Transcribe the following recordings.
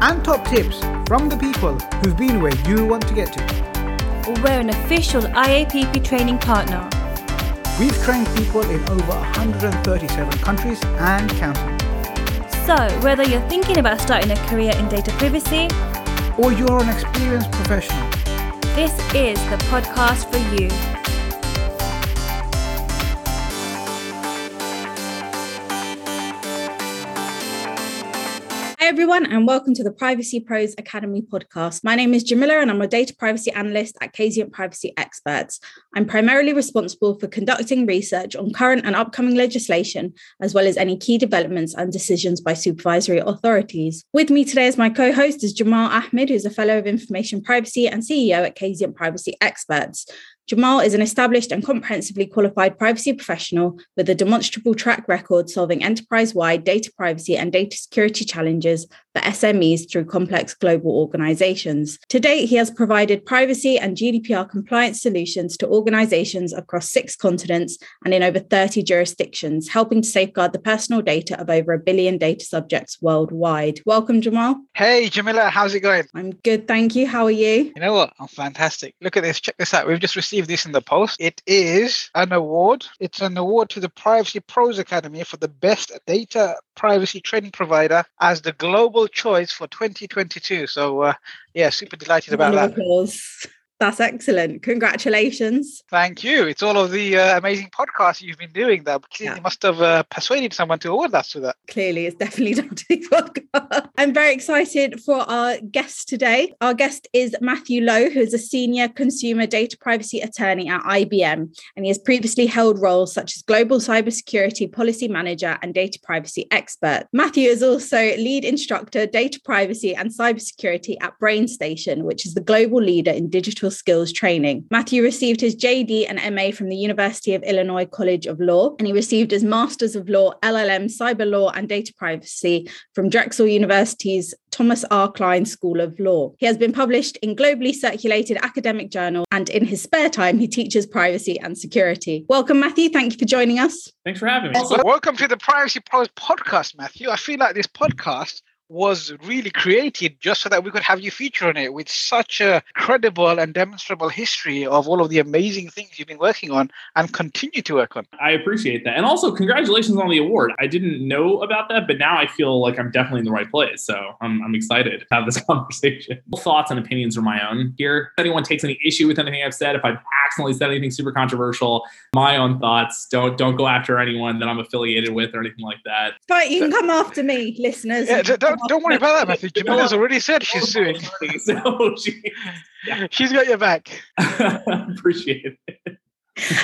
and top tips from the people who've been where you want to get to. We're an official IAPP training partner. We've trained people in over 137 countries and counting. So, whether you're thinking about starting a career in data privacy or you're an experienced professional, this is the podcast for you. Everyone, and welcome to the Privacy Pros Academy podcast. My name is Jamila, and I'm a data privacy analyst at Kazient Privacy Experts. I'm primarily responsible for conducting research on current and upcoming legislation, as well as any key developments and decisions by supervisory authorities. With me today as my co host is Jamal Ahmed, who's a Fellow of Information Privacy and CEO at Kazient Privacy Experts. Jamal is an established and comprehensively qualified privacy professional with a demonstrable track record solving enterprise wide data privacy and data security challenges for SMEs through complex global organizations. To date, he has provided privacy and GDPR compliance solutions to organizations across six continents and in over 30 jurisdictions, helping to safeguard the personal data of over a billion data subjects worldwide. Welcome, Jamal. Hey, Jamila, how's it going? I'm good, thank you. How are you? You know what? I'm fantastic. Look at this. Check this out. We've just received this in the post. It is an award. It's an award to the Privacy Pros Academy for the best data privacy training provider as the global choice for 2022. So, uh, yeah, super delighted about that. That's excellent. Congratulations. Thank you. It's all of the uh, amazing podcasts you've been doing that clearly yeah. must have uh, persuaded someone to award us to that. Clearly, it's definitely down to the podcast. I'm very excited for our guest today. Our guest is Matthew Lowe, who is a senior consumer data privacy attorney at IBM, and he has previously held roles such as global cybersecurity policy manager and data privacy expert. Matthew is also lead instructor, data privacy and cybersecurity at BrainStation, which is the global leader in digital skills training. Matthew received his JD and MA from the University of Illinois College of Law, and he received his Masters of Law, LLM, Cyber Law, and Data Privacy from Drexel University's Thomas R. Kline School of Law. He has been published in globally circulated academic journals, and in his spare time, he teaches privacy and security. Welcome, Matthew. Thank you for joining us. Thanks for having me. Welcome to the Privacy Pros podcast, Matthew. I feel like this podcast was really created just so that we could have you feature on it with such a credible and demonstrable history of all of the amazing things you've been working on and continue to work on. I appreciate that. And also, congratulations on the award. I didn't know about that, but now I feel like I'm definitely in the right place. So I'm, I'm excited to have this conversation. Thoughts and opinions are my own here. If anyone takes any issue with anything I've said, if I've accidentally said anything super controversial, my own thoughts. Don't don't go after anyone that I'm affiliated with or anything like that. But you can come after me, listeners. Yeah, don't, don't worry about that, Matthew. Jamila's already said she's suing. So she, yeah. She's got your back. Appreciate it.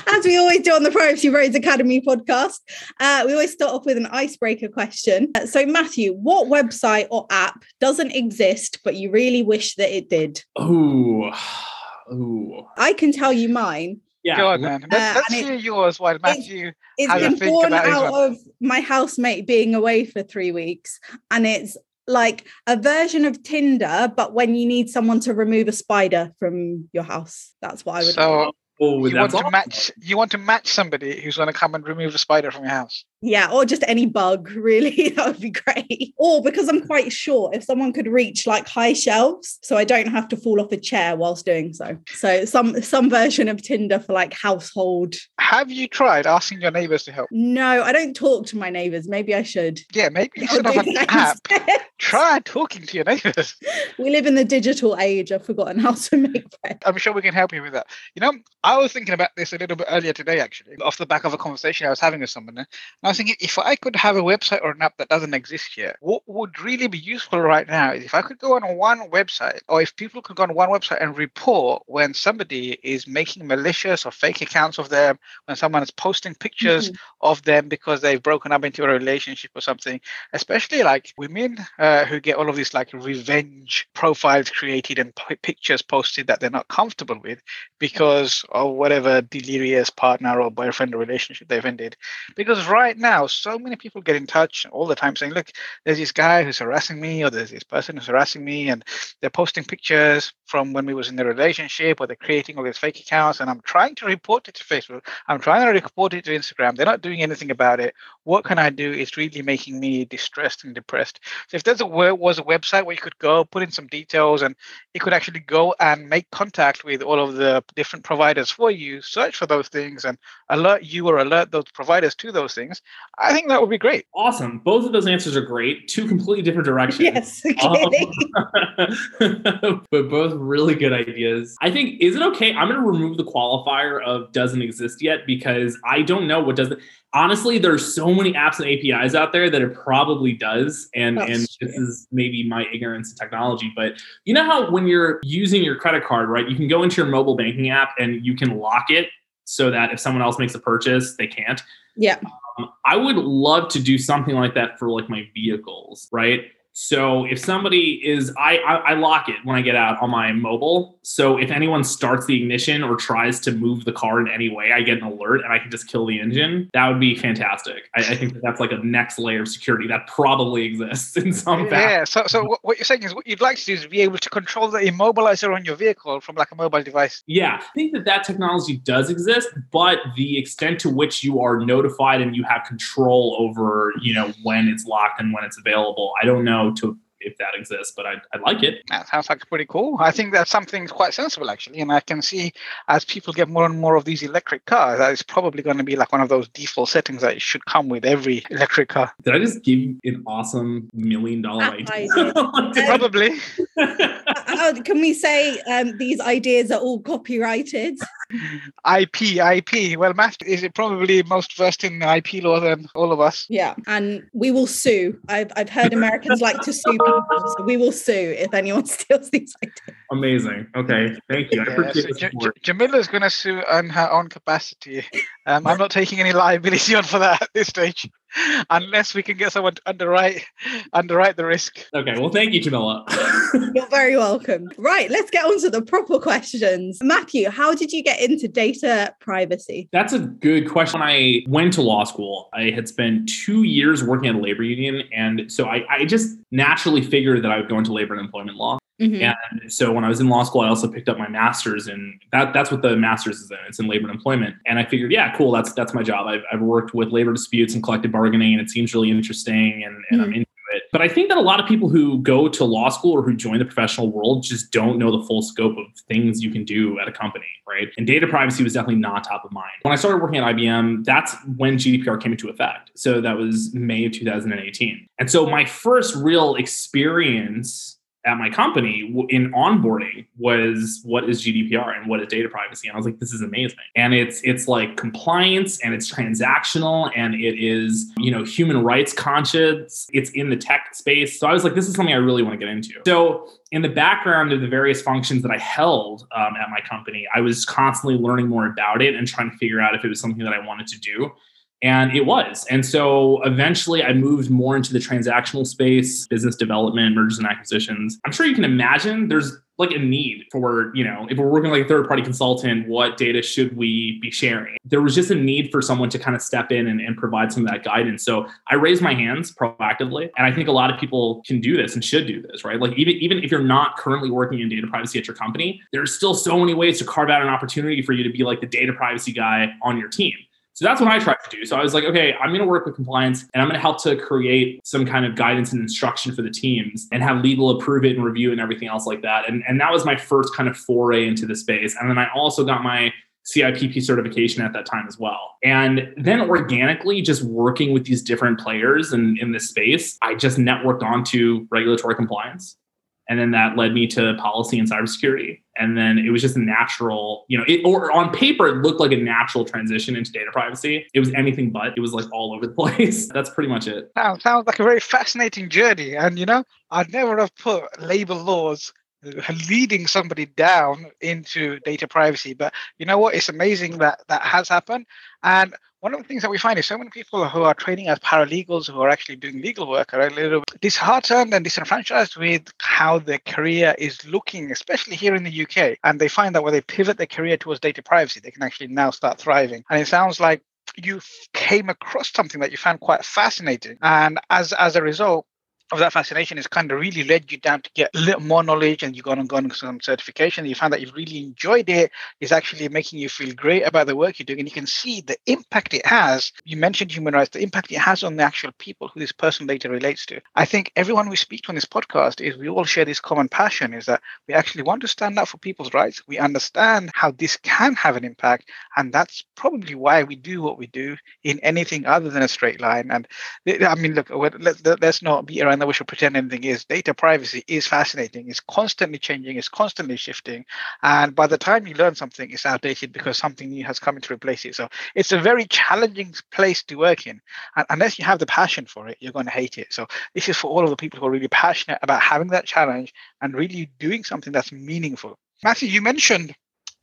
As we always do on the Privacy Pros Academy podcast, uh, we always start off with an icebreaker question. So, Matthew, what website or app doesn't exist but you really wish that it did? Oh, oh. I can tell you mine. Yeah. Go on, man. Let's, uh, let's hear it, yours while Matthew. It's, it's been born out of my housemate being away for three weeks, and it's like a version of Tinder, but when you need someone to remove a spider from your house. That's what I would. So, Oh, you want to match. You want to match somebody who's going to come and remove a spider from your house. Yeah, or just any bug. Really, that would be great. Or because I'm quite short, if someone could reach like high shelves, so I don't have to fall off a chair whilst doing so. So some some version of Tinder for like household. Have you tried asking your neighbors to help? No, I don't talk to my neighbors. Maybe I should. Yeah, maybe you should have an app. Try talking to your neighbors. We live in the digital age. I've forgotten how to make bread. I'm sure we can help you with that. You know, I was thinking about this a little bit earlier today, actually, off the back of a conversation I was having with someone. And I was thinking, if I could have a website or an app that doesn't exist yet, what would really be useful right now is if I could go on one website, or if people could go on one website and report when somebody is making malicious or fake accounts of them, when someone is posting pictures mm-hmm. of them because they've broken up into a relationship or something, especially like women. Uh, uh, who get all of these like revenge profiles created and p- pictures posted that they're not comfortable with because of whatever delirious partner or boyfriend relationship they've ended. Because right now, so many people get in touch all the time saying, look, there's this guy who's harassing me, or there's this person who's harassing me, and they're posting pictures from when we was in the relationship, or they're creating all these fake accounts, and I'm trying to report it to Facebook. I'm trying to report it to Instagram. They're not doing anything about it. What can I do? It's really making me distressed and depressed. So if there's a was a website where you could go, put in some details, and it could actually go and make contact with all of the different providers for you, search for those things, and alert you or alert those providers to those things, I think that would be great. Awesome. Both of those answers are great. Two completely different directions. Yes, clearly. Um, but both really good ideas. I think, is it okay? I'm going to remove the qualifier of doesn't exist yet because I don't know what doesn't. Honestly, there's so many apps and APIs out there that it probably does. And, That's and true. this is maybe my ignorance in technology, but you know how when you're using your credit card, right, you can go into your mobile banking app and you can lock it so that if someone else makes a purchase, they can't. yeah. Um, I would love to do something like that for like my vehicles, right? So if somebody is, I, I I lock it when I get out on my mobile. So if anyone starts the ignition or tries to move the car in any way, I get an alert and I can just kill the engine. That would be fantastic. I, I think that that's like a next layer of security that probably exists in some fashion. Yeah. So, so what- what you're saying is what you'd like to do is be able to control the immobilizer on your vehicle from like a mobile device. Yeah, I think that that technology does exist, but the extent to which you are notified and you have control over, you know, when it's locked and when it's available, I don't know to if that exists, but I, I like it. That sounds like pretty cool. I think that's something quite sensible actually, and I can see as people get more and more of these electric cars, that is probably going to be like one of those default settings that should come with every electric car. Did I just give an awesome million dollar idea? I did. Probably. Uh, can we say um, these ideas are all copyrighted? IP, IP. Well, Matt is it probably most versed in IP law than all of us. Yeah, and we will sue. I've, I've heard Americans like to sue people, so we will sue if anyone steals these ideas. Amazing. Okay, thank you. I Yeah, appreciate so the J- J- Jamila's going to sue on her own capacity. Um, I'm not taking any liability on for that at this stage, unless we can get someone to underwrite underwrite the risk. Okay, well, thank you, Jamila. You're very welcome. Right, let's get on to the proper questions. Matthew, how did you get into data privacy? That's a good question. When I went to law school, I had spent two years working at a labor union. And so I, I just naturally figured that I would go into labor and employment law. Mhm. And so when I was in law school, I also picked up my master's in that. That's what the master's is in. It's in labor and employment. And I figured, yeah, cool. That's that's my job. I've, I've worked with labor disputes and collective bargaining, and it seems really interesting, and, and I'm into it. But I think that a lot of people who go to law school or who join the professional world just don't know the full scope of things you can do at a company, right? And data privacy was definitely not top of mind. When I started working at IBM, that's when GDPR came into effect. So that was May of 2018. And so my first real experience at my company in onboarding was what is GDPR and what is data privacy. And I was like, this is amazing. And it's it's like compliance and it's transactional and it is, you know, human rights conscious. It's in the tech space. So I was like, this is something I really want to get into. So in the background of the various functions that I held um, at my company, I was constantly learning more about it and trying to figure out if it was something that I wanted to do. And it was. And so eventually I moved more into the transactional space, business development, mergers and acquisitions. I'm sure you can imagine there's like a need for, you know, if we're working like a third party consultant, what data should we be sharing? There was just a need for someone to kind of step in and, and provide some of that guidance. So I raised my hands proactively. And I think a lot of people can do this and should do this, right? Like even, even if you're not currently working in data privacy at your company, there's still so many ways to carve out an opportunity for you to be like the data privacy guy on your team. So that's what I tried to do. So I was like, okay, I'm going to work with compliance and I'm going to help to create some kind of guidance and instruction for the teams and have legal approve it and review and everything else like that. And, and that was my first kind of foray into the space. And then I also got my CIPP certification at that time as well. And then organically, just working with these different players in, in this space, I just networked onto regulatory compliance. And then that led me to policy and cybersecurity. And then it was just a natural, you know, it, or on paper, it looked like a natural transition into data privacy. It was anything but, it was like all over the place. That's pretty much it. Sounds sounds like a very fascinating journey. And you know, I'd never have put labor laws leading somebody down into data privacy. But you know what? It's amazing that that has happened. And one of the things that we find is so many people who are training as paralegals who are actually doing legal work are a little disheartened and disenfranchised with how their career is looking, especially here in the UK. And they find that when they pivot their career towards data privacy, they can actually now start thriving. And it sounds like you came across something that you found quite fascinating. And as as a result, of that fascination has kind of really led you down to get a little more knowledge and you've gone and gone some certification you found that you've really enjoyed it. Is actually making you feel great about the work you're doing and you can see the impact it has. You mentioned human rights the impact it has on the actual people who this person later relates to. I think everyone we speak to on this podcast is we all share this common passion is that we actually want to stand up for people's rights. We understand how this can have an impact and that's probably why we do what we do in anything other than a straight line. And i mean look let's, let's not be around that we should pretend anything is. Data privacy is fascinating. It's constantly changing. It's constantly shifting. And by the time you learn something it's outdated because something new has come in to replace it. So it's a very challenging place to work in. And unless you have the passion for it you're going to hate it. So this is for all of the people who are really passionate about having that challenge and really doing something that's meaningful. Matthew you mentioned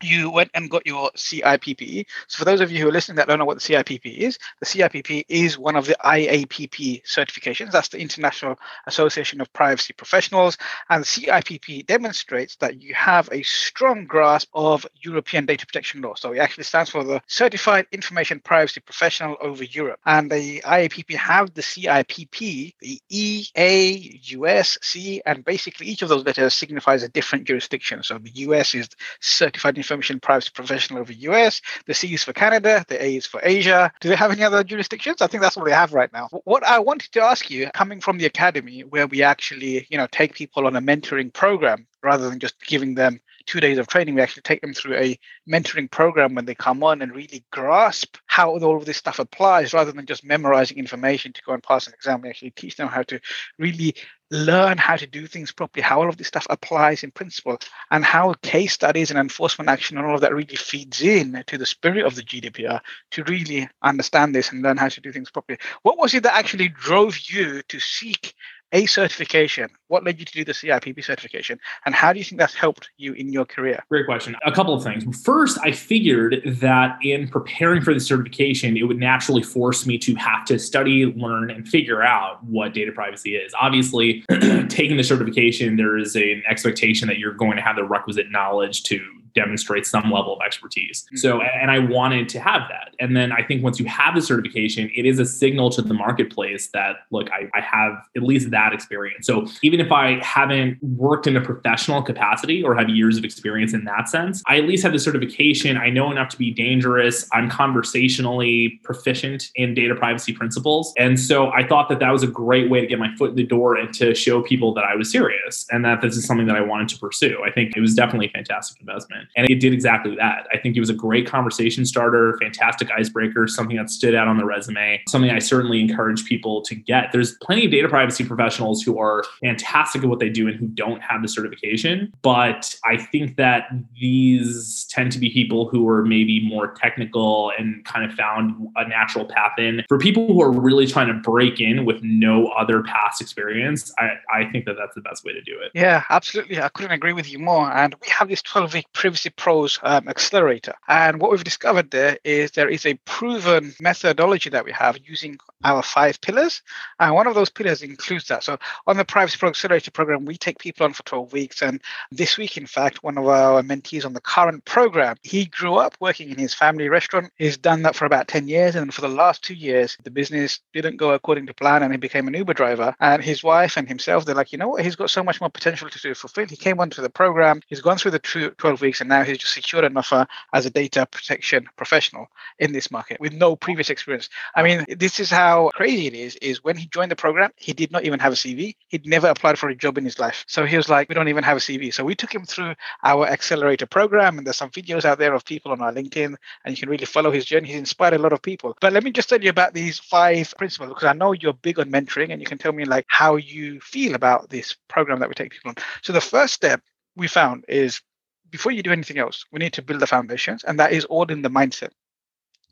you went and got your CIPP. So for those of you who are listening that don't know what the CIPP is, the CIPP is one of the IAPP certifications. That's the International Association of Privacy Professionals. And the CIPP demonstrates that you have a strong grasp of European data protection law. So it actually stands for the Certified Information Privacy Professional over Europe. And the IAPP have the CIPP, the E, A, US, C, and basically each of those letters signifies a different jurisdiction. So the US is Certified Information Privacy Professional over US. The C is for Canada. The A is for Asia. Do they have any other jurisdictions? I think that's what they have right now. What I wanted to ask you, coming from the academy, where we actually, you know, take people on a mentoring program rather than just giving them two days of training, we actually take them through a mentoring program when they come on and really grasp how all of this stuff applies rather than just memorizing information to go and pass an exam. We actually teach them how to really learn how to do things properly, how all of this stuff applies in principle, and how case studies and enforcement action and all of that really feeds in to the spirit of the GDPR to really understand this and learn how to do things properly. What was it that actually drove you to seek a certification? What led you to do the CIPP certification? And how do you think that's helped you in your career? Great question. A couple of things. First, I figured that in preparing for the certification, it would naturally force me to have to study, learn, and figure out what data privacy is. Obviously, taking the certification, there is an expectation that you're going to have the requisite knowledge to demonstrate some level of expertise. Mm-hmm. So, and I wanted to have that. And then I think once you have the certification, it is a signal to the marketplace that, look, I, I have at least that experience. So even if I haven't worked in a professional capacity or have years of experience in that sense, I at least have the certification. I know enough to be dangerous. I'm conversationally proficient in data privacy principles. And so I thought that that was a great way to get my foot in the door and to show people that I was serious and that this is something that I wanted to pursue. I think it was definitely a fantastic investment. And it did exactly that. I think it was a great conversation starter, fantastic icebreaker, something that stood out on the resume, something I certainly encourage people to get. There's plenty of data privacy professionals who are fantastic at what they do and who don't have the certification. But I think that these tend to be people who are maybe more technical and kind of found a natural path in. For people who are really trying to break in with no other past experience, I, I think that that's the best way to do it. Yeah, absolutely. I couldn't agree with you more. And we have this 12 week privilege Privacy Pros um, Accelerator. And what we've discovered there is there is a proven methodology that we have using our five pillars. And one of those pillars includes that. So on the Privacy Pro Accelerator program, we take people on for 12 weeks. And this week, in fact, one of our mentees on the current program, he grew up working in his family restaurant. He's done that for about 10 years. And for the last two years, the business didn't go according to plan and he became an Uber driver. And his wife and himself, they're like, you know what? He's got so much more potential to fulfill. He came onto the program. He's gone through the 12 weeks and now he's just secured an offer uh, as a data protection professional in this market with no previous experience. I mean, this is how crazy it is, is when he joined the program, he did not even have a CV. He'd never applied for a job in his life. So he was like, we don't even have a CV. So we took him through our accelerator program and there's some videos out there of people on our LinkedIn and you can really follow his journey. He's inspired a lot of people. But let me just tell you about these five principles because I know you're big on mentoring and you can tell me like how you feel about this program that we take people on. So the first step we found is before you do anything else, we need to build the foundations, and that is all in the mindset.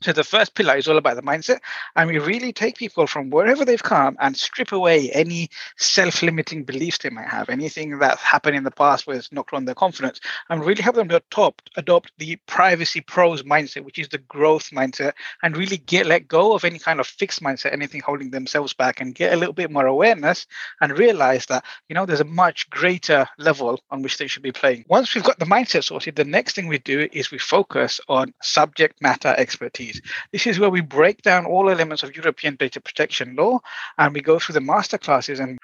So the first pillar is all about the mindset. And we really take people from wherever they've come and strip away any self-limiting beliefs they might have, anything that's happened in the past where it's knocked on their confidence, and really help them to adopt, adopt the privacy pros mindset, which is the growth mindset, and really get let go of any kind of fixed mindset, anything holding themselves back, and get a little bit more awareness and realize that, you know, there's a much greater level on which they should be playing. Once we've got the mindset sorted, the next thing we do is we focus on subject matter expertise. This is where we break down all elements of European data protection law and we go through the master classes and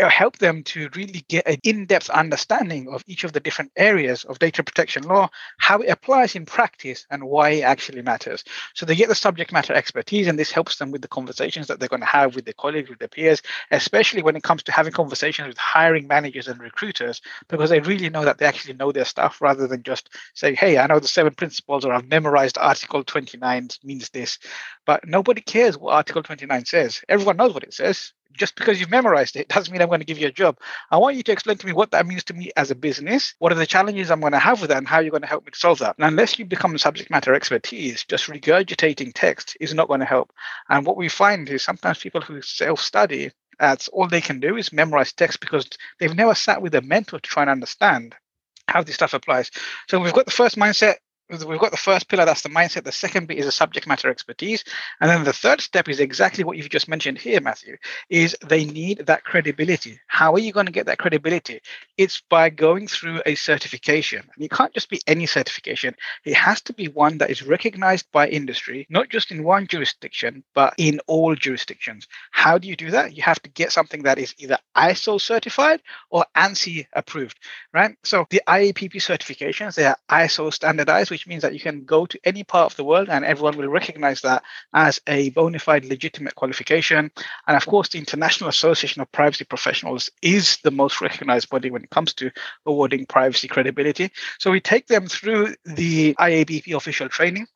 Uh, help them to really get an in-depth understanding of each of the different areas of data protection law, how it applies in practice, and why it actually matters. So they get the subject matter expertise, and this helps them with the conversations that they're going to have with their colleagues, with their peers, especially when it comes to having conversations with hiring managers and recruiters, because they really know that they actually know their stuff rather than just say, hey, I know the seven principles or I've memorized Article 29 means this. But nobody cares what Article 29 says. Everyone knows what it says just because you've memorized it doesn't mean I'm going to give you a job. I want you to explain to me what that means to me as a business. What are the challenges I'm going to have with that and how you're going to help me to solve that? And unless you become subject matter expertise, just regurgitating text is not going to help. And what we find is sometimes people who self study, that's all they can do is memorize text because they've never sat with a mentor to try and understand how this stuff applies. So we've got the first mindset we've got the first pillar that's the mindset the second bit is a subject matter expertise and then the third step is exactly what you've just mentioned here matthew is they need that credibility. How are you going to get that credibility? It's by going through a certification. And it can't just be any certification. It has to be one that is recognized by industry not just in one jurisdiction but in all jurisdictions. How do you do that? You have to get something that is either iso certified or ansi approved right? So the iapp certifications they are iso standardized which means that you can go to any part of the world and everyone will recognize that as a bona fide legitimate qualification. And of course, the International Association of Privacy Professionals is the most recognized body when it comes to awarding privacy credibility. So we take them through the IAPP official training.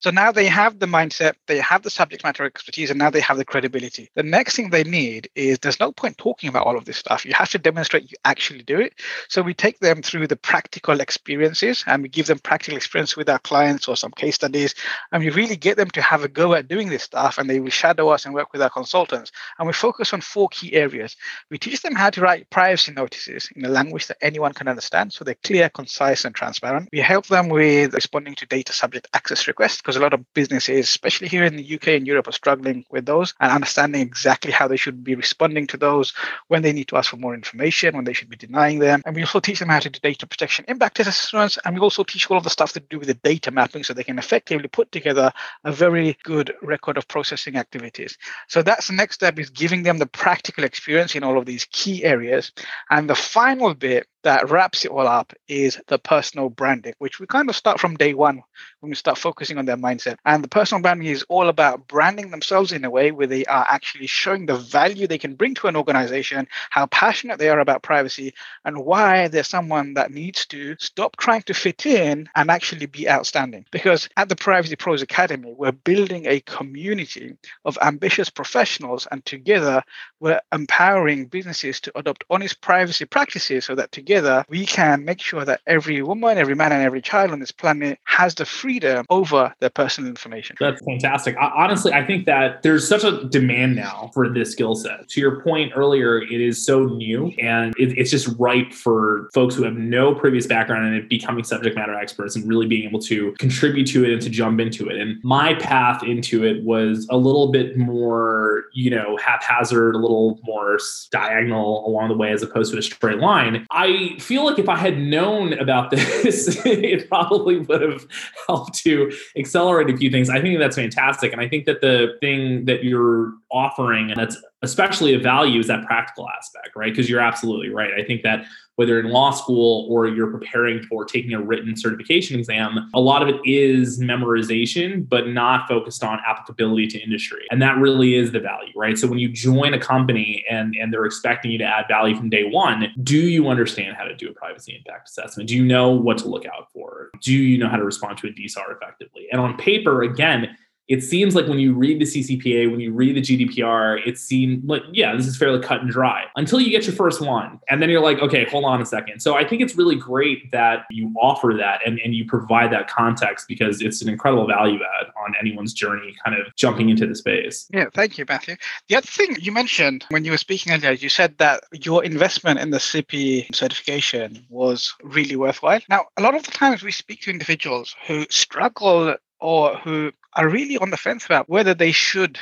So now they have the mindset, they have the subject matter expertise, and now they have the credibility. The next thing they need is there's no point talking about all of this stuff. You have to demonstrate you actually do it. So we take them through the practical experiences and we give them practical experience with our clients or some case studies. And we really get them to have a go at doing this stuff. And they will shadow us and work with our consultants. And we focus on four key areas. We teach them how to write privacy notices in a language that anyone can understand. So they're clear, concise, and transparent. We help them with responding to data subject access requests because a lot of businesses, especially here in the UK and Europe, are struggling with those and understanding exactly how they should be responding to those when they need to ask for more information, when they should be denying them. And we also teach them how to do data protection impact assessments. And we also teach all of the stuff to do with the data mapping so they can effectively put together a very good record of processing activities. So that's the next step is giving them the practical experience in all of these key areas. And the final bit that wraps it all up is the personal branding, which we kind of start from day one when we start focusing on their mindset. And the personal branding is all about branding themselves in a way where they are actually showing the value they can bring to an organization, how passionate they are about privacy, and why they're someone that needs to stop trying to fit in and actually be outstanding. Because at the Privacy Pros Academy, we're building a community of ambitious professionals, and together we're empowering businesses to adopt honest privacy practices so that together together, we can make sure that every woman, every man, and every child on this planet has the freedom over their personal information. That's fantastic. I, honestly, I think that there's such a demand now for this skill set. To your point earlier, it is so new and it, it's just ripe for folks who have no previous background in it becoming subject matter experts and really being able to contribute to it and to jump into it. And my path into it was a little bit more, you know, haphazard, a little more diagonal along the way as opposed to a straight line. I feel like if I had known about this, it probably would have helped to accelerate a few things. I think that's fantastic. And I think that the thing that you're offering, and that's especially a value, is that practical aspect, right? Because you're absolutely right. I think that whether in law school or you're preparing for taking a written certification exam, a lot of it is memorization, but not focused on applicability to industry. And that really is the value, right? So when you join a company and, and they're expecting you to add value from day one, do you understand how to do a privacy impact assessment? Do you know what to look out for? Do you know how to respond to a DSAR effectively? And on paper, again, it seems like when you read the CCPA, when you read the GDPR, it seemed like, yeah, this is fairly cut and dry until you get your first one. And then you're like, okay, hold on a second. So I think it's really great that you offer that and, and you provide that context because it's an incredible value add on anyone's journey kind of jumping into the space. Yeah, thank you, Matthew. The other thing you mentioned when you were speaking earlier, you said that your investment in the CP certification was really worthwhile. Now, a lot of the times we speak to individuals who struggle or who are really on the fence about whether they should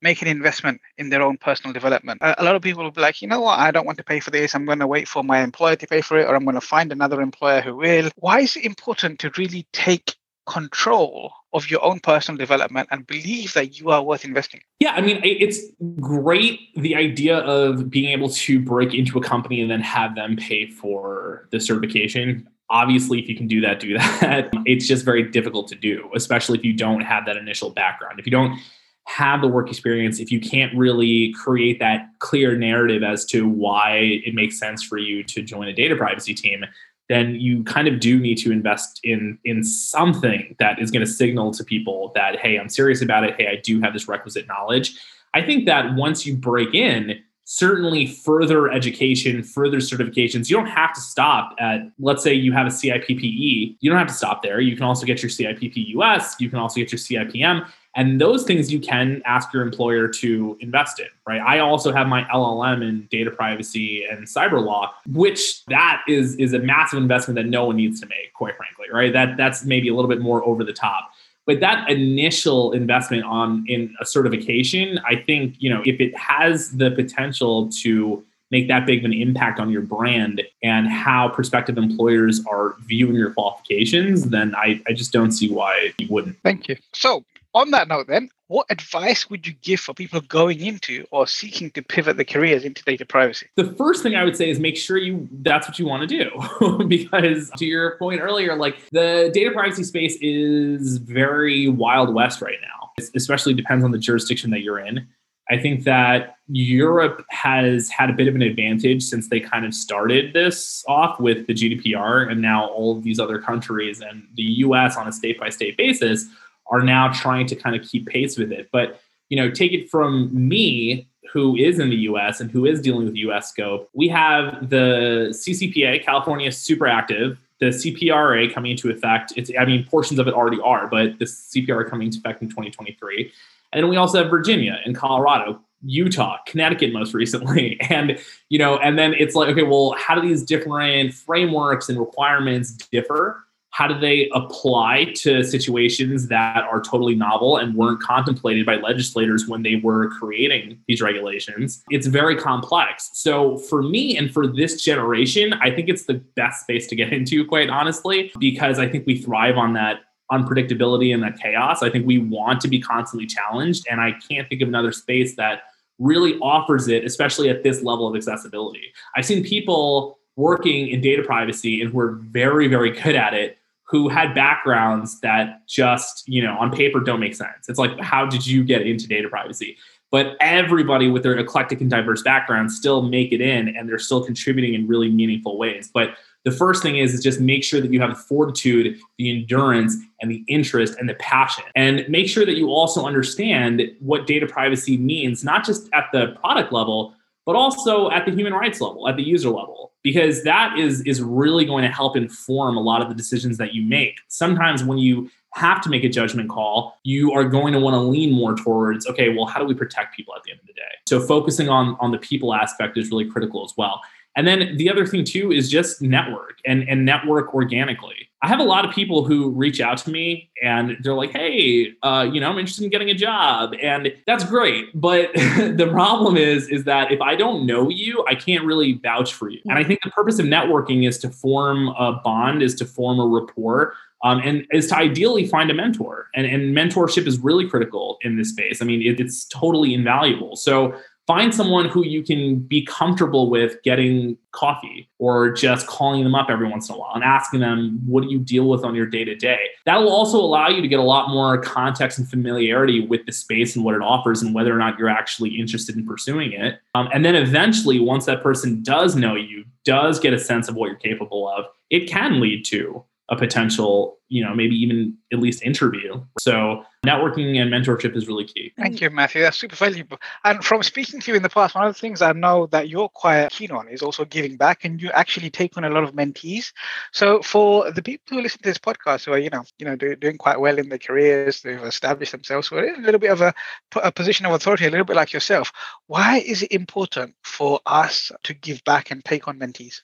make an investment in their own personal development. A, lot of people will be like, you know what, I don't want to pay for this. I'm going to wait for my employer to pay for it, or I'm going to find another employer who will. Why is it important to really take control of your own personal development and believe that you are worth investing? Yeah, I mean, it's great the idea of being able to break into a company and then have them pay for the certification obviously if you can do that do that. It's just very difficult to do especially if you don't have that initial background. If you don't have the work experience if you can't really create that clear narrative as to why it makes sense for you to join a data privacy team then you kind of do need to invest in in something that is going to signal to people that hey i'm serious about it. Hey i do have this requisite knowledge. I think that once you break in certainly further education, further certifications. You don't have to stop at, let's say you have a CIPPE. You don't have to stop there. You can also get your CIPP US. You can also get your CIPM. And those things you can ask your employer to invest in, right? I also have my LLM in data privacy and cyber law, which that is is a massive investment that no one needs to make, quite frankly, right? That that's maybe a little bit more over the top but that initial investment on in a certification i think you know if it has the potential to make that big of an impact on your brand and how prospective employers are viewing your qualifications then i, I just don't see why you wouldn't. Thank you. So on that note then what advice would you give for people going into or seeking to pivot their careers into data privacy? The first thing I would say is make sure you that's what you want to do because to your point earlier like the data privacy space is very wild west right now. It especially depends on the jurisdiction that you're in. I think that Europe has had a bit of an advantage since they kind of started this off with the GDPR and now all of these other countries and the US on a state by state basis are now trying to kind of keep pace with it. But you know, take it from me, who is in the US and who is dealing with US scope. We have the CCPA, California is super active. The CPRA coming into effect. It's, I mean, portions of it already are, but the CPRA coming into effect in 2023. And then we also have Virginia and Colorado, Utah, Connecticut most recently. And, you know, and then it's like, okay, well, how do these different frameworks and requirements differ? How do they apply to situations that are totally novel and weren't contemplated by legislators when they were creating these regulations? It's very complex. So, for me and for this generation, I think it's the best space to get into, quite honestly, because I think we thrive on that unpredictability and that chaos. I think we want to be constantly challenged. And I can't think of another space that really offers it, especially at this level of accessibility. I've seen people working in data privacy and who are very, very good at it who had backgrounds that just, you know, on paper don't make sense. It's like, how did you get into data privacy? But everybody with their eclectic and diverse backgrounds still make it in and they're still contributing in really meaningful ways. But the first thing is, is just make sure that you have the fortitude, the endurance, and the interest and the passion. And make sure that you also understand what data privacy means, not just at the product level, but also at the human rights level, at the user level, because that is is really going to help inform a lot of the decisions that you make. Sometimes when you have to make a judgment call, you are going to want to lean more towards, okay, well, how do we protect people at the end of the day? So focusing on on the people aspect is really critical as well. And then the other thing too is just network and, and network organically. I have a lot of people who reach out to me and they're like, hey, uh, you know, I'm interested in getting a job. And that's great. But the problem is, is that if I don't know you, I can't really vouch for you. And I think the purpose of networking is to form a bond, is to form a rapport. Um, and is to ideally find a mentor. And, and mentorship is really critical in this space. I mean, it, it's totally invaluable. So find someone who you can be comfortable with getting coffee or just calling them up every once in a while and asking them what do you deal with on your day to day that will also allow you to get a lot more context and familiarity with the space and what it offers and whether or not you're actually interested in pursuing it. Um, and then eventually once that person does know you does get a sense of what you're capable of it can lead to a potential, you know, maybe even at least interview. So networking and mentorship is really key. Thank you, Matthew. That's super valuable. And from speaking to you in the past, one of the things I know that you're quite keen on is also giving back, and you actually take on a lot of mentees. So for the people who listen to this podcast, who are you know you know do, doing quite well in their careers, they've established themselves, who are in a little bit of a, a position of authority, a little bit like yourself. Why is it important for us to give back and take on mentees?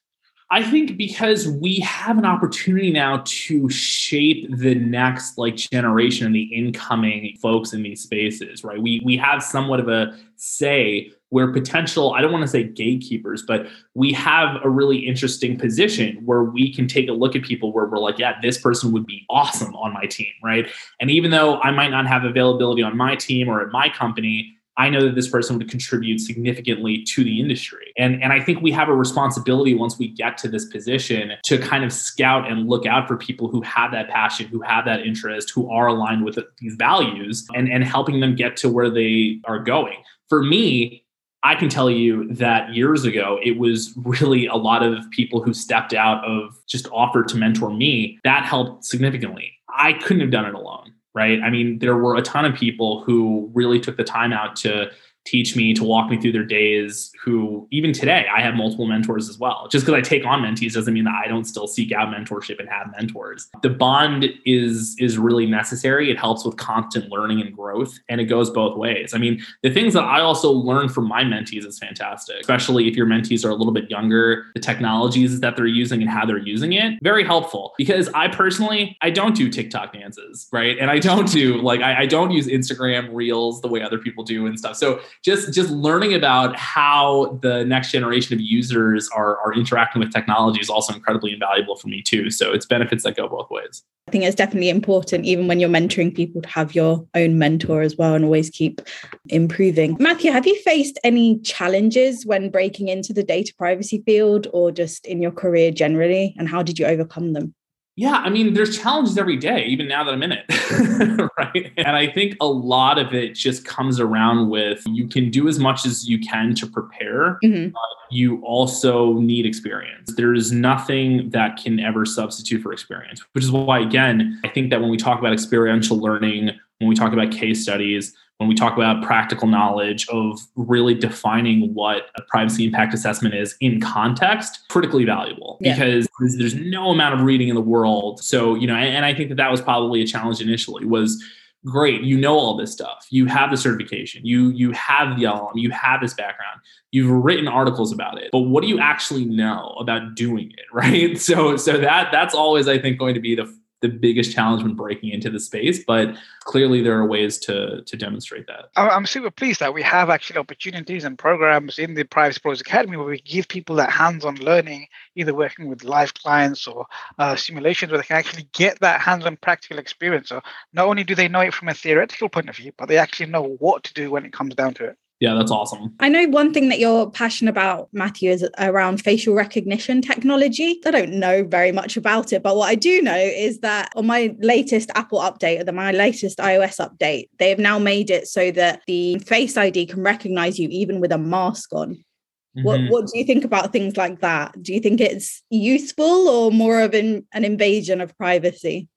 I think because we have an opportunity now to shape the next like generation and the incoming folks in these spaces, right? We we have somewhat of a say where potential, I don't want to say gatekeepers, but we have a really interesting position where we can take a look at people where we're like, yeah, this person would be awesome on my team, right? And even though I might not have availability on my team or at my company, I know that this person would contribute significantly to the industry. And, and I think we have a responsibility once we get to this position to kind of scout and look out for people who have that passion, who have that interest, who are aligned with these values and, and helping them get to where they are going. For me, I can tell you that years ago, it was really a lot of people who stepped out of just offered to mentor me. That helped significantly. I couldn't have done it alone right? I mean, there were a ton of people who really took the time out to teach me, to walk me through their days, who even today I have multiple mentors as well. Just because I take on mentees doesn't mean that I don't still seek out mentorship and have mentors. The bond is is really necessary. It helps with constant learning and growth, and it goes both ways. I mean, the things that I also learn from my mentees is fantastic, especially if your mentees are a little bit younger. The technologies that they're using and how they're using it, very helpful. Because I personally, I don't do TikTok dances, right? And I don't do like I, I don't use Instagram Reels the way other people do and stuff. So just just learning about how the next generation of users are are interacting with technology is also incredibly invaluable for me too. So it's benefits that go both ways. I think it's definitely important, even when you're mentoring people, to have your own mentor as well and always keep improving. Matthew, have you faced any challenges when breaking into the data privacy field or just in your career generally? And how did you overcome them? Yeah, I mean, there's challenges every day, even now that I'm in it. right. And I think a lot of it just comes around with you can do as much as you can to prepare, mm-hmm. you also need experience. There's nothing that can ever substitute for experience, which is why, again, I think that when we talk about experiential learning, when we talk about case studies, when we talk about practical knowledge of really defining what a privacy impact assessment is in context, critically valuable yeah. because there's no amount of reading in the world. So, you know, and, and I think that that was probably a challenge initially was great you know all this stuff. You have the certification. You you have the LLM you have this background. You've written articles about it. But what do you actually know about doing it right? So so that that's always i think going to be the the biggest challenge when breaking into the space but clearly there are ways to to demonstrate that. I'm super pleased that we have actually opportunities and programs in the privacy pros academy where we give people that hands-on learning either working with live clients or uh, simulations where they can actually get that hands-on practical experience. So not only do they know it from a theoretical point of view but they actually know what to do when it comes down to it yeah, that's awesome. I know one thing that you're passionate about, Matthew, is around facial recognition technology. I don't know very much about it, but what I do know is that on my latest Apple update, or my latest iOS update, they have now made it so that the Face ID can recognize you even with a mask on. Mm-hmm. What What do you think about things like that? Do you think it's useful or more of an, an invasion of privacy?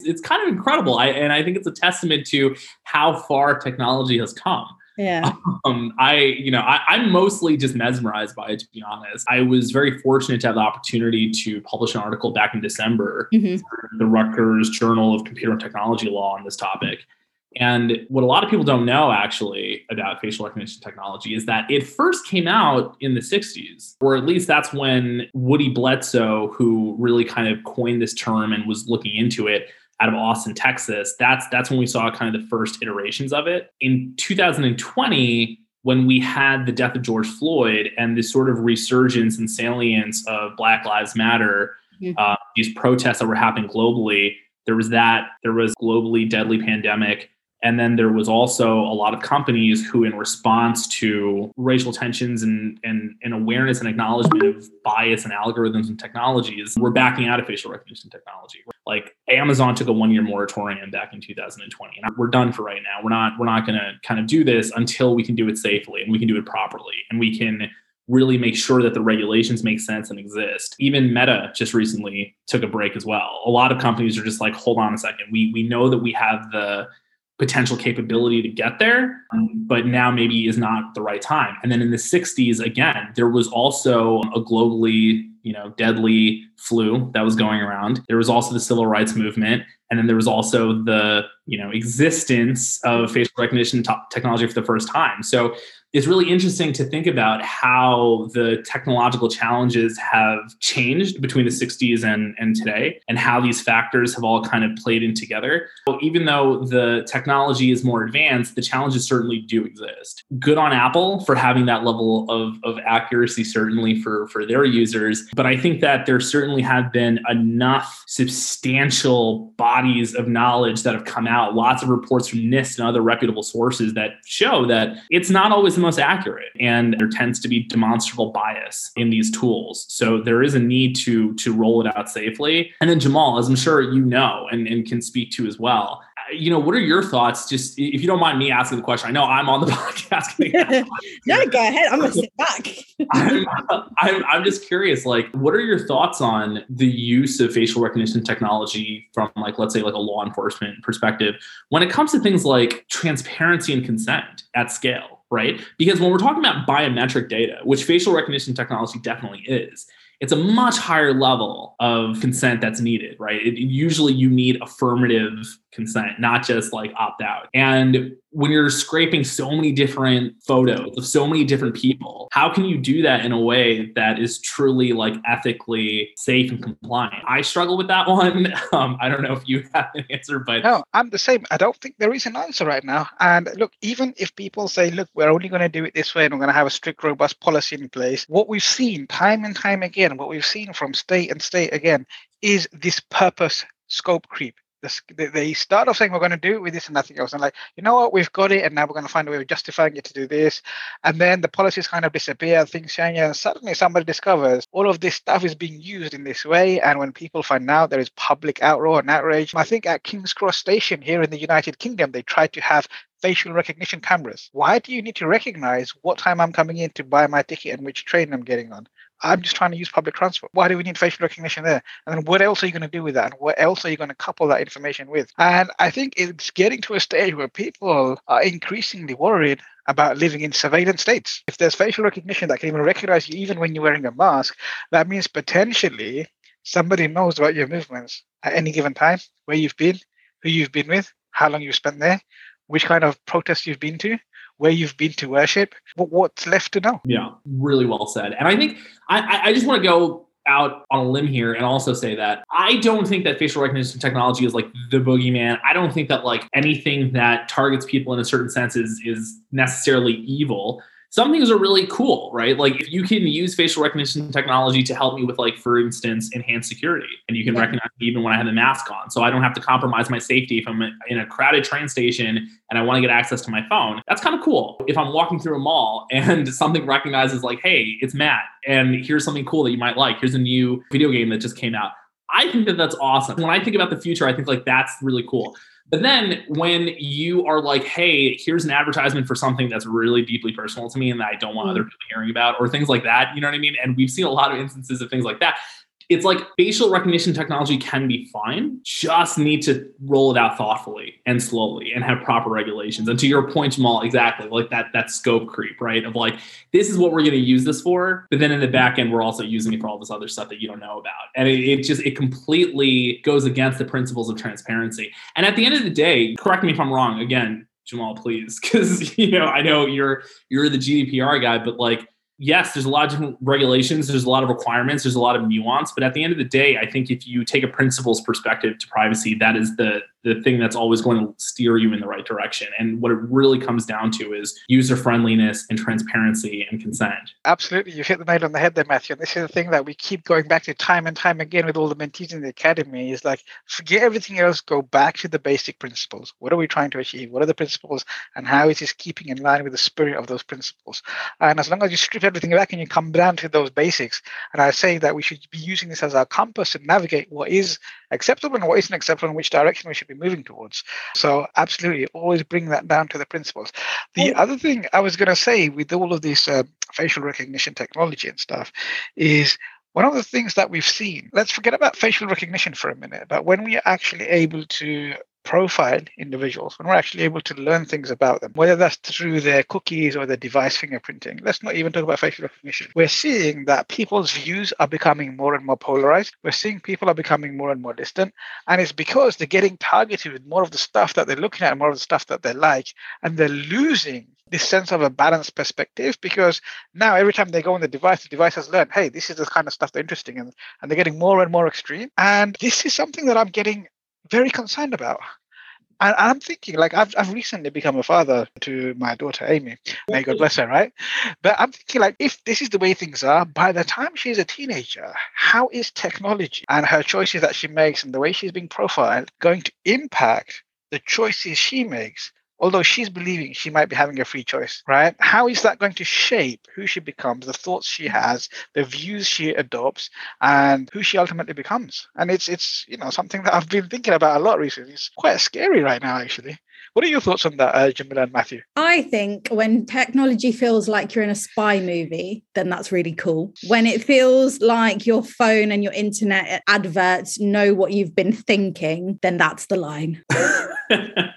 It's kind of incredible, I, and I think it's a testament to how far technology has come yeah. Um, I, you know, I, I'm mostly just mesmerized by it, to be honest. I was very fortunate to have the opportunity to publish an article back in December mm-hmm. for the Rutgers Journal of Computer and Technology Law on this topic. And what a lot of people don't know actually about facial recognition technology is that it first came out in the 60s, or at least that's when Woody Bledsoe, who really kind of coined this term and was looking into it, out of Austin, Texas. That's that's when we saw kind of the first iterations of it. In 2020, when we had the death of George Floyd and this sort of resurgence and salience of Black Lives Matter, mm-hmm. uh, these protests that were happening globally, there was that. There was globally deadly pandemic. And then there was also a lot of companies who, in response to racial tensions and, and, and awareness and acknowledgement of bias and algorithms and technologies, were backing out of facial recognition technology. Like Amazon took a one-year moratorium back in 2020, and we're done for right now. We're not we're not going to kind of do this until we can do it safely and we can do it properly and we can really make sure that the regulations make sense and exist. Even Meta just recently took a break as well. A lot of companies are just like, hold on a second. We we know that we have the potential capability to get there, um, but now maybe is not the right time. And then in the 60s, again, there was also a globally, you know, deadly flu that was going around. There was also the civil rights movement. And then there was also the, you know, existence of facial recognition t- technology for the first time. So it's really interesting to think about how the technological challenges have changed between the 60s and, and today and how these factors have all kind of played in together. So even though the technology is more advanced, the challenges certainly do exist. Good on Apple for having that level of, of accuracy, certainly for, for their users. But I think that there certainly have been enough substantial bodies of knowledge that have come out, lots of reports from NIST and other reputable sources that show that it's not always the most accurate and there tends to be demonstrable bias in these tools so there is a need to to roll it out safely and then jamal as i'm sure you know and, and can speak to as well you know, what are your thoughts? Just if you don't mind me asking the question, I know I'm on the podcast. no, go ahead. I'm gonna sit back. I'm, I'm, I'm just curious, like, what are your thoughts on the use of facial recognition technology from, like, let's say, like a law enforcement perspective when it comes to things like transparency and consent at scale, right? Because when we're talking about biometric data, which facial recognition technology definitely is, it's a much higher level of consent that's needed, right? It, usually you need affirmative consent, not just like opt out. And when you're scraping so many different photos of so many different people, how can you do that in a way that is truly like ethically safe and compliant? I struggle with that one. Um, I don't know if you have an answer, but no, I'm the same. I don't think there is an answer right now. And look, even if people say, look, we're only going to do it this way and we're going to have a strict, robust policy in place, what we've seen time and time again, what we've seen from state and state again, is this purpose scope creep they start off saying we're going to do it with this and nothing else and like you know what? We've got it and now we're going to find a way of justifying it to do this. And then the policies kind of disappear things change and suddenly somebody discovers all of this stuff is being used in this way and when people find out there is public outroar and outrage i think at king's cross station here in the united kingdom they tried to have facial recognition cameras. Why do you need to recognize what time i'm coming in to buy my ticket and which train i'm getting on I'm just trying to use public transport. Why do we need facial recognition there? And then what else are you going to do with that? And what else are you going to couple that information with? And I think it's getting to a stage where people are increasingly worried about living in surveillance states. If there's facial recognition that can even recognize you even when you're wearing a mask, that means potentially somebody knows about your movements at any given time, where you've been, who you've been with, how long you've spent there, which kind of protests you've been to, where you've been to worship, but what's left to know? Yeah, really well said. And I think I, I just want to go out on a limb here and also say that I don't think that facial recognition technology is like the boogeyman. I don't think that like anything that targets people in a certain sense is is necessarily evil some things are really cool, right? Like if you can use facial recognition technology to help me with, like, for instance, enhanced security, and you can yeah. recognize me even when I have a mask on. So I don't have to compromise my safety if I'm in a crowded train station and I want to get access to my phone. That's kind of cool. If I'm walking through a mall and something recognizes, like, hey, it's Matt, and here's something cool that you might like. Here's a new video game that just came out. I think that that's awesome. When I think about the future, I think like that's really cool. But then when you are like, hey, here's an advertisement for something that's really deeply personal to me and that I don't want other mm. people hearing about, or things like that, you know what I mean? And we've seen a lot of instances of things like that it's like facial recognition technology can be fine just need to roll it out thoughtfully and slowly and have proper regulations. And to your point jamal exactly like that that scope creep right? Of like this is what we're going to use this for but then in the back end we're also using it for all this other stuff that you don't know about. And it, it just it completely goes against the principles of transparency. And at the end of the day correct me if i'm wrong again jamal please because you know i know you're you're the gdpr guy but like yes, there's a lot of different regulations, there's a lot of requirements, there's a lot of nuance, but at the end of the day, I think if you take a principles perspective to privacy, that is the the thing that's always going to steer you in the right direction. And what it really comes down to is user friendliness and transparency and consent. Absolutely. You hit the nail on the head there, Matthew. And this is the thing that we keep going back to time and time again with all the mentees in the academy is like, forget everything else, go back to the basic principles. What are we trying to achieve? What are the principles? And how is this keeping in line with the spirit of those principles? And as long as you strip everything back and you come down to those basics, and I say that we should be using this as our compass to navigate what is acceptable and what isn't acceptable and which direction we should be moving towards. So absolutely, always bring that down to the principles. The Oh. other thing I was going to say with all of this uh, facial recognition technology and stuff is one of the things that we've seen. Let's forget about facial recognition for a minute, but when we are actually able to profile individuals, when we're actually able to learn things about them, whether that's through their cookies or their device fingerprinting. Let's not even talk about facial recognition. We're seeing that people's views are becoming more and more polarized. We're seeing people are becoming more and more distant. And it's because they're getting targeted with more of the stuff that they're looking at, more of the stuff that they like, and they're losing this sense of a balanced perspective because now every time they go on the device, the device has learned, hey, this is the kind of stuff they're interested in, and they're getting more and more extreme. And this is something that I'm getting very concerned about. And I'm thinking, like, I've, I've recently become a father to my daughter, Amy. May God bless her, right? But I'm thinking, like, if this is the way things are, by the time she's a teenager, how is technology and her choices that she makes and the way she's being profiled going to impact the choices she makes? Although she's believing she might be having a free choice, right? How is that going to shape who she becomes, the thoughts she has, the views she adopts, and who she ultimately becomes? And it's it's you know something that I've been thinking about a lot recently. It's quite scary right now, actually. What are your thoughts on that, uh, Jamila and Matthew? I think when technology feels like you're in a spy movie, then that's really cool. When it feels like your phone and your internet adverts know what you've been thinking, then that's the line.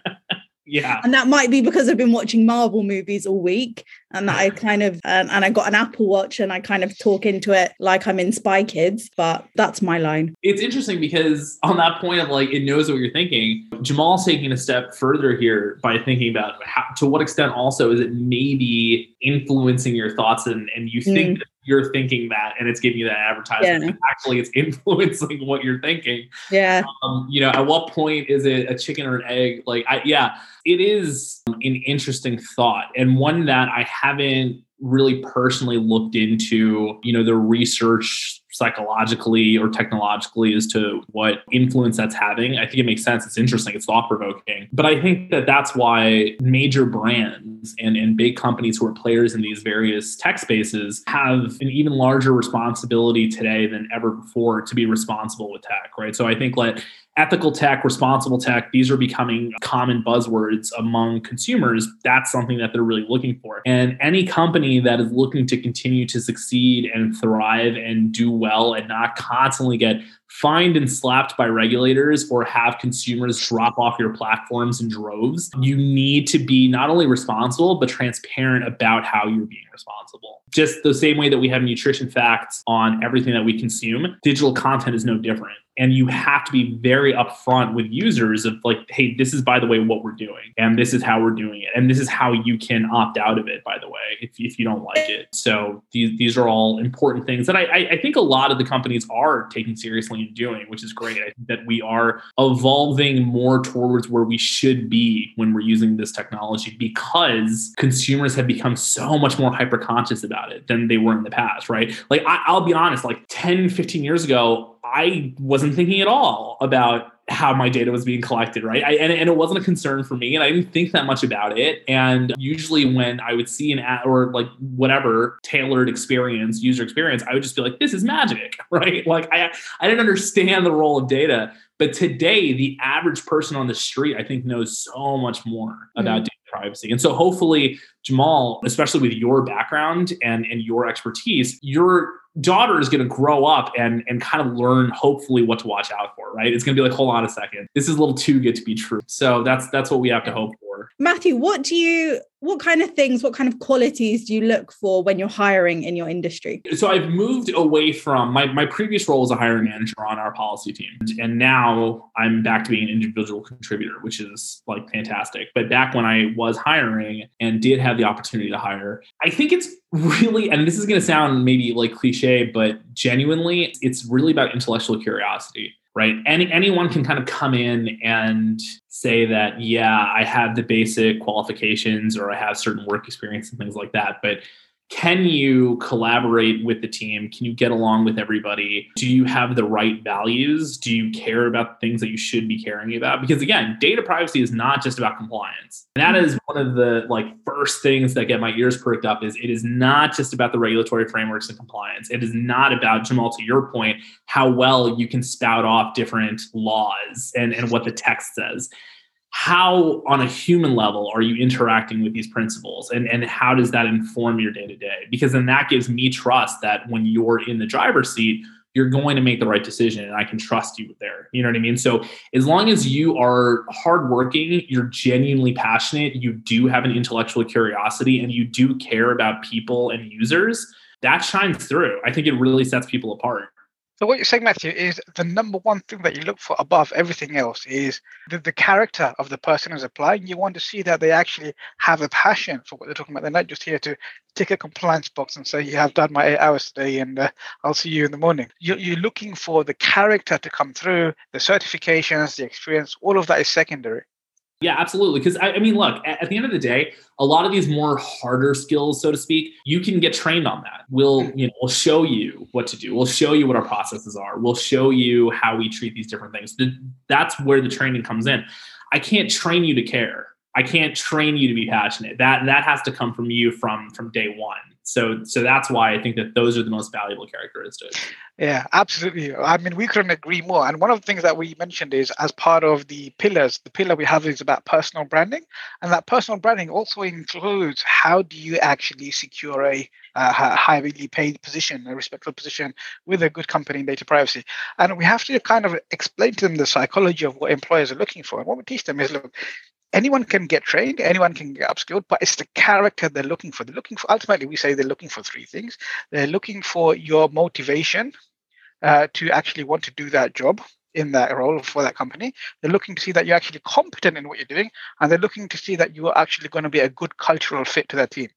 yeah. And that might be because I've been watching Marvel movies all week and that I kind of, um, and I got an Apple Watch and I kind of talk into it like I'm in Spy Kids, but that's my line. It's interesting because on that point of like it knows what you're thinking, Jamal's taking a step further here by thinking about how, to what extent also is it maybe influencing your thoughts and, and you think that you're thinking that and it's giving you that advertisement. Yeah. Actually, it's influencing what you're thinking. Yeah. Um, you know, at what point is it a chicken or an egg? Like, I, yeah, it is an interesting thought and one that I haven't really personally looked into, you know, the research psychologically or technologically as to what influence that's having. I think it makes sense. It's interesting. It's thought provoking. But I think that that's why major brands and, and big companies who are players in these various tech spaces have an even larger responsibility today than ever before to be responsible with tech, right? So I think like ethical tech, responsible tech, these are becoming common buzzwords among consumers. That's something that they're really looking for. And any company that is looking to continue to succeed and thrive and do well and not constantly get fined and slapped by regulators or have consumers drop off your platforms in droves, you need to be not only responsible, but transparent about how you're being responsible. Just the same way that we have nutrition facts on everything that we consume, digital content is no different. And you have to be very upfront with users of like, hey, this is by the way what we're doing, and this is how we're doing it, and this is how you can opt out of it. By the way, if, if you don't like it, so these these are all important things that I I, think a lot of the companies are taking seriously and doing, which is great. I think that we are evolving more towards where we should be when we're using this technology because consumers have become so much more hyper conscious about it than they were in the past, right? Like I, I'll be honest, like 10, 15 years ago, I wasn't thinking at all about how my data was being collected, right? I, and, and it wasn't a concern for me, and I didn't think that much about it. And usually, when I would see an ad or like whatever tailored experience, user experience, I would just be like, "This is magic," right? Like I I didn't understand the role of data, but today the average person on the street, I think, knows so much more about mm-hmm. data privacy. And so, hopefully, Jamal, especially with your background and and your expertise, your daughter is going to grow up and and kind of learn hopefully what to watch out for right? It's going to be like hold on a second. This is a little too good to be true. So that's that's what we have to hope for. Matthew, what do you, what kind of things, what kind of qualities do you look for when you're hiring in your industry? so i've moved away from my, my previous role as a hiring manager on our policy team and now i'm back to being an individual contributor which is like fantastic but back when i was hiring and did have the opportunity to hire i think it's really and this is going to sound maybe like cliche but genuinely it's really about intellectual curiosity right? Any anyone can kind of come in and say that yeah i have the basic qualifications or i have certain work experience and things like that but can you collaborate with the team? Can you get along with everybody? Do you have the right values? Do you care about things that you should be caring about? Because again, data privacy is not just about compliance. And that is one of the like first things that get my ears perked up is it is not just about the regulatory frameworks and compliance. It is not about Jamal to your point how well you can spout off different laws and and what the text says how on a human level are you interacting with these principles? And, and how does that inform your day to day because then that gives me trust that when you're in the driver's seat you're going to make the right decision and i can trust you there. You know what i mean? So as long as you are hardworking you're genuinely passionate you do have an intellectual curiosity and you do care about people and users that shines through. I think it really sets people apart so what you're saying, Matthew, is the number one thing that you look for above everything else is the, the character of the person who's applying. You want to see that they actually have a passion for what they're talking about. They're not just here to tick a compliance box and say, "You have done my eight hours today, and uh, I'll see you in the morning." You're, you're looking for the character to come through, the certifications, the experience. All of that is secondary. Yeah, absolutely. Because I, I, mean, look, at, at, the end of the day, a lot of these more harder skills, so to speak, you can get trained on that. We'll, hmm. you know, we'll show you what to do. We'll show you what our processes are. We'll show you how we treat these different things. That's where the training comes in. I can't train you to care. I can't train you to be passionate. That that has to come from you from from day one. So so that's why I think that those are the most valuable characteristics. Yeah, absolutely. I mean, we couldn't agree more. And one of the things that we mentioned is as part of the pillars, the pillar we have is about personal branding. And that personal branding also includes how do you actually secure a uh, highly paid position, a respectful position with a good company in data privacy. And we have to kind of explain to them the psychology of what employers are looking for. And what we teach them is look, anyone can get trained, anyone can get upskilled, but it's the character they're looking for. They're looking for ultimately we say they're looking for three things. They're looking for your motivation uh, to actually want to do that job in that role for that company. They're looking to see that you're actually competent in what you're doing, and they're looking to see that you are actually going to be a good cultural fit to their team.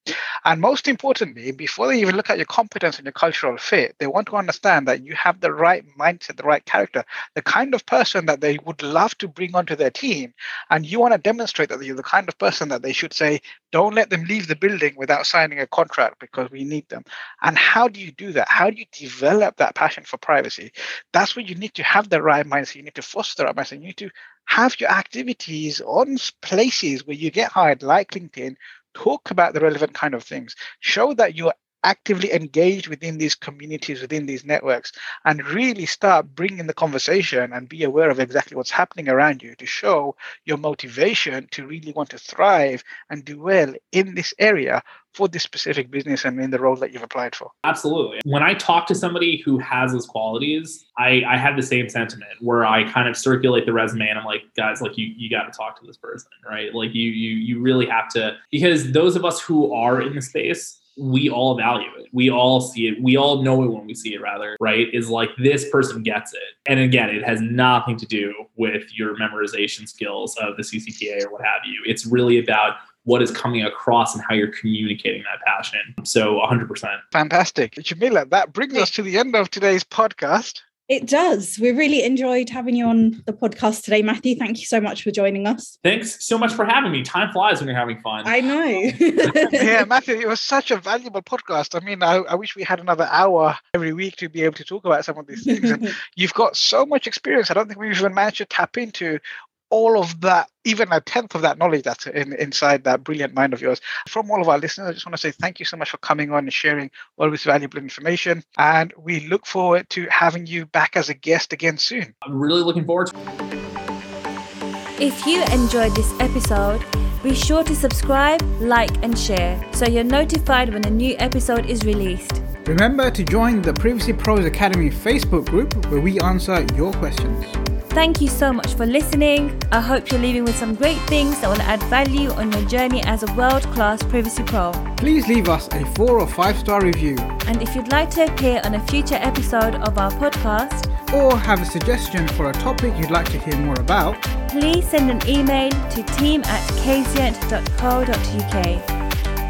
And most importantly, before they even look at your competence and your cultural fit, they want to understand that you have the right mindset, the right character, the kind of person that they would love to bring onto their team. And you want to demonstrate that you're the kind of person that they should say, don't let them leave the building without signing a contract because we need them. And how do you do that? How do you develop that passion for privacy? That's where you need to have the right right mindset. You need to foster that mindset. You need to have your activities on places where you get hired, like LinkedIn. Talk about the relevant kind of things. Show that you're actively engage within these communities, within these networks, and really start bringing the conversation and be aware of exactly what's happening around you to show your motivation to really want to thrive and do well in this area for this specific business and in the role that you've applied for. Absolutely. When I talk to somebody who has those qualities, I, I have the same sentiment where I kind of circulate the resume and I'm like, guys, like you you got to talk to this person, right? Like you you you really have to because those of us who are in the space we all value it. We all see it. We all know it when we see it, rather, right? Is like this person gets it. And again, it has nothing to do with your memorization skills of the CCPA or what have you. It's really about what is coming across and how you're communicating that passion. So 100%. Fantastic. Jamila, that brings us to the end of today's podcast. It does. We really enjoyed having you on the podcast today, Matthew. Thank you so much for joining us. Thanks so much for having me. Time flies when you're having fun. I know. yeah, Matthew, it was such a valuable podcast. I mean, I, I, wish we had another hour every week to be able to talk about some of these things. And you've got so much experience. I don't think we've even managed to tap into all of that, even a tenth of that knowledge that's in, inside that brilliant mind of yours. From all of our listeners, I just want to say thank you so much for coming on and sharing all this valuable information. And we look forward to having you back as a guest again soon. I'm really looking forward to If you enjoyed this episode, be sure to subscribe, like, and share so you're notified when a new episode is released. Remember to join the Privacy Pros Academy Facebook group where we answer your questions. Thank you so much for listening. I hope you're leaving with some great things that will add value on your journey as a world class privacy pro. Please leave us a four or five star review. And if you'd like to appear on a future episode of our podcast, or have a suggestion for a topic you'd like to hear more about, please send an email to team at kazient.co.uk.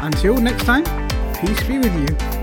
Until next time, peace be with you.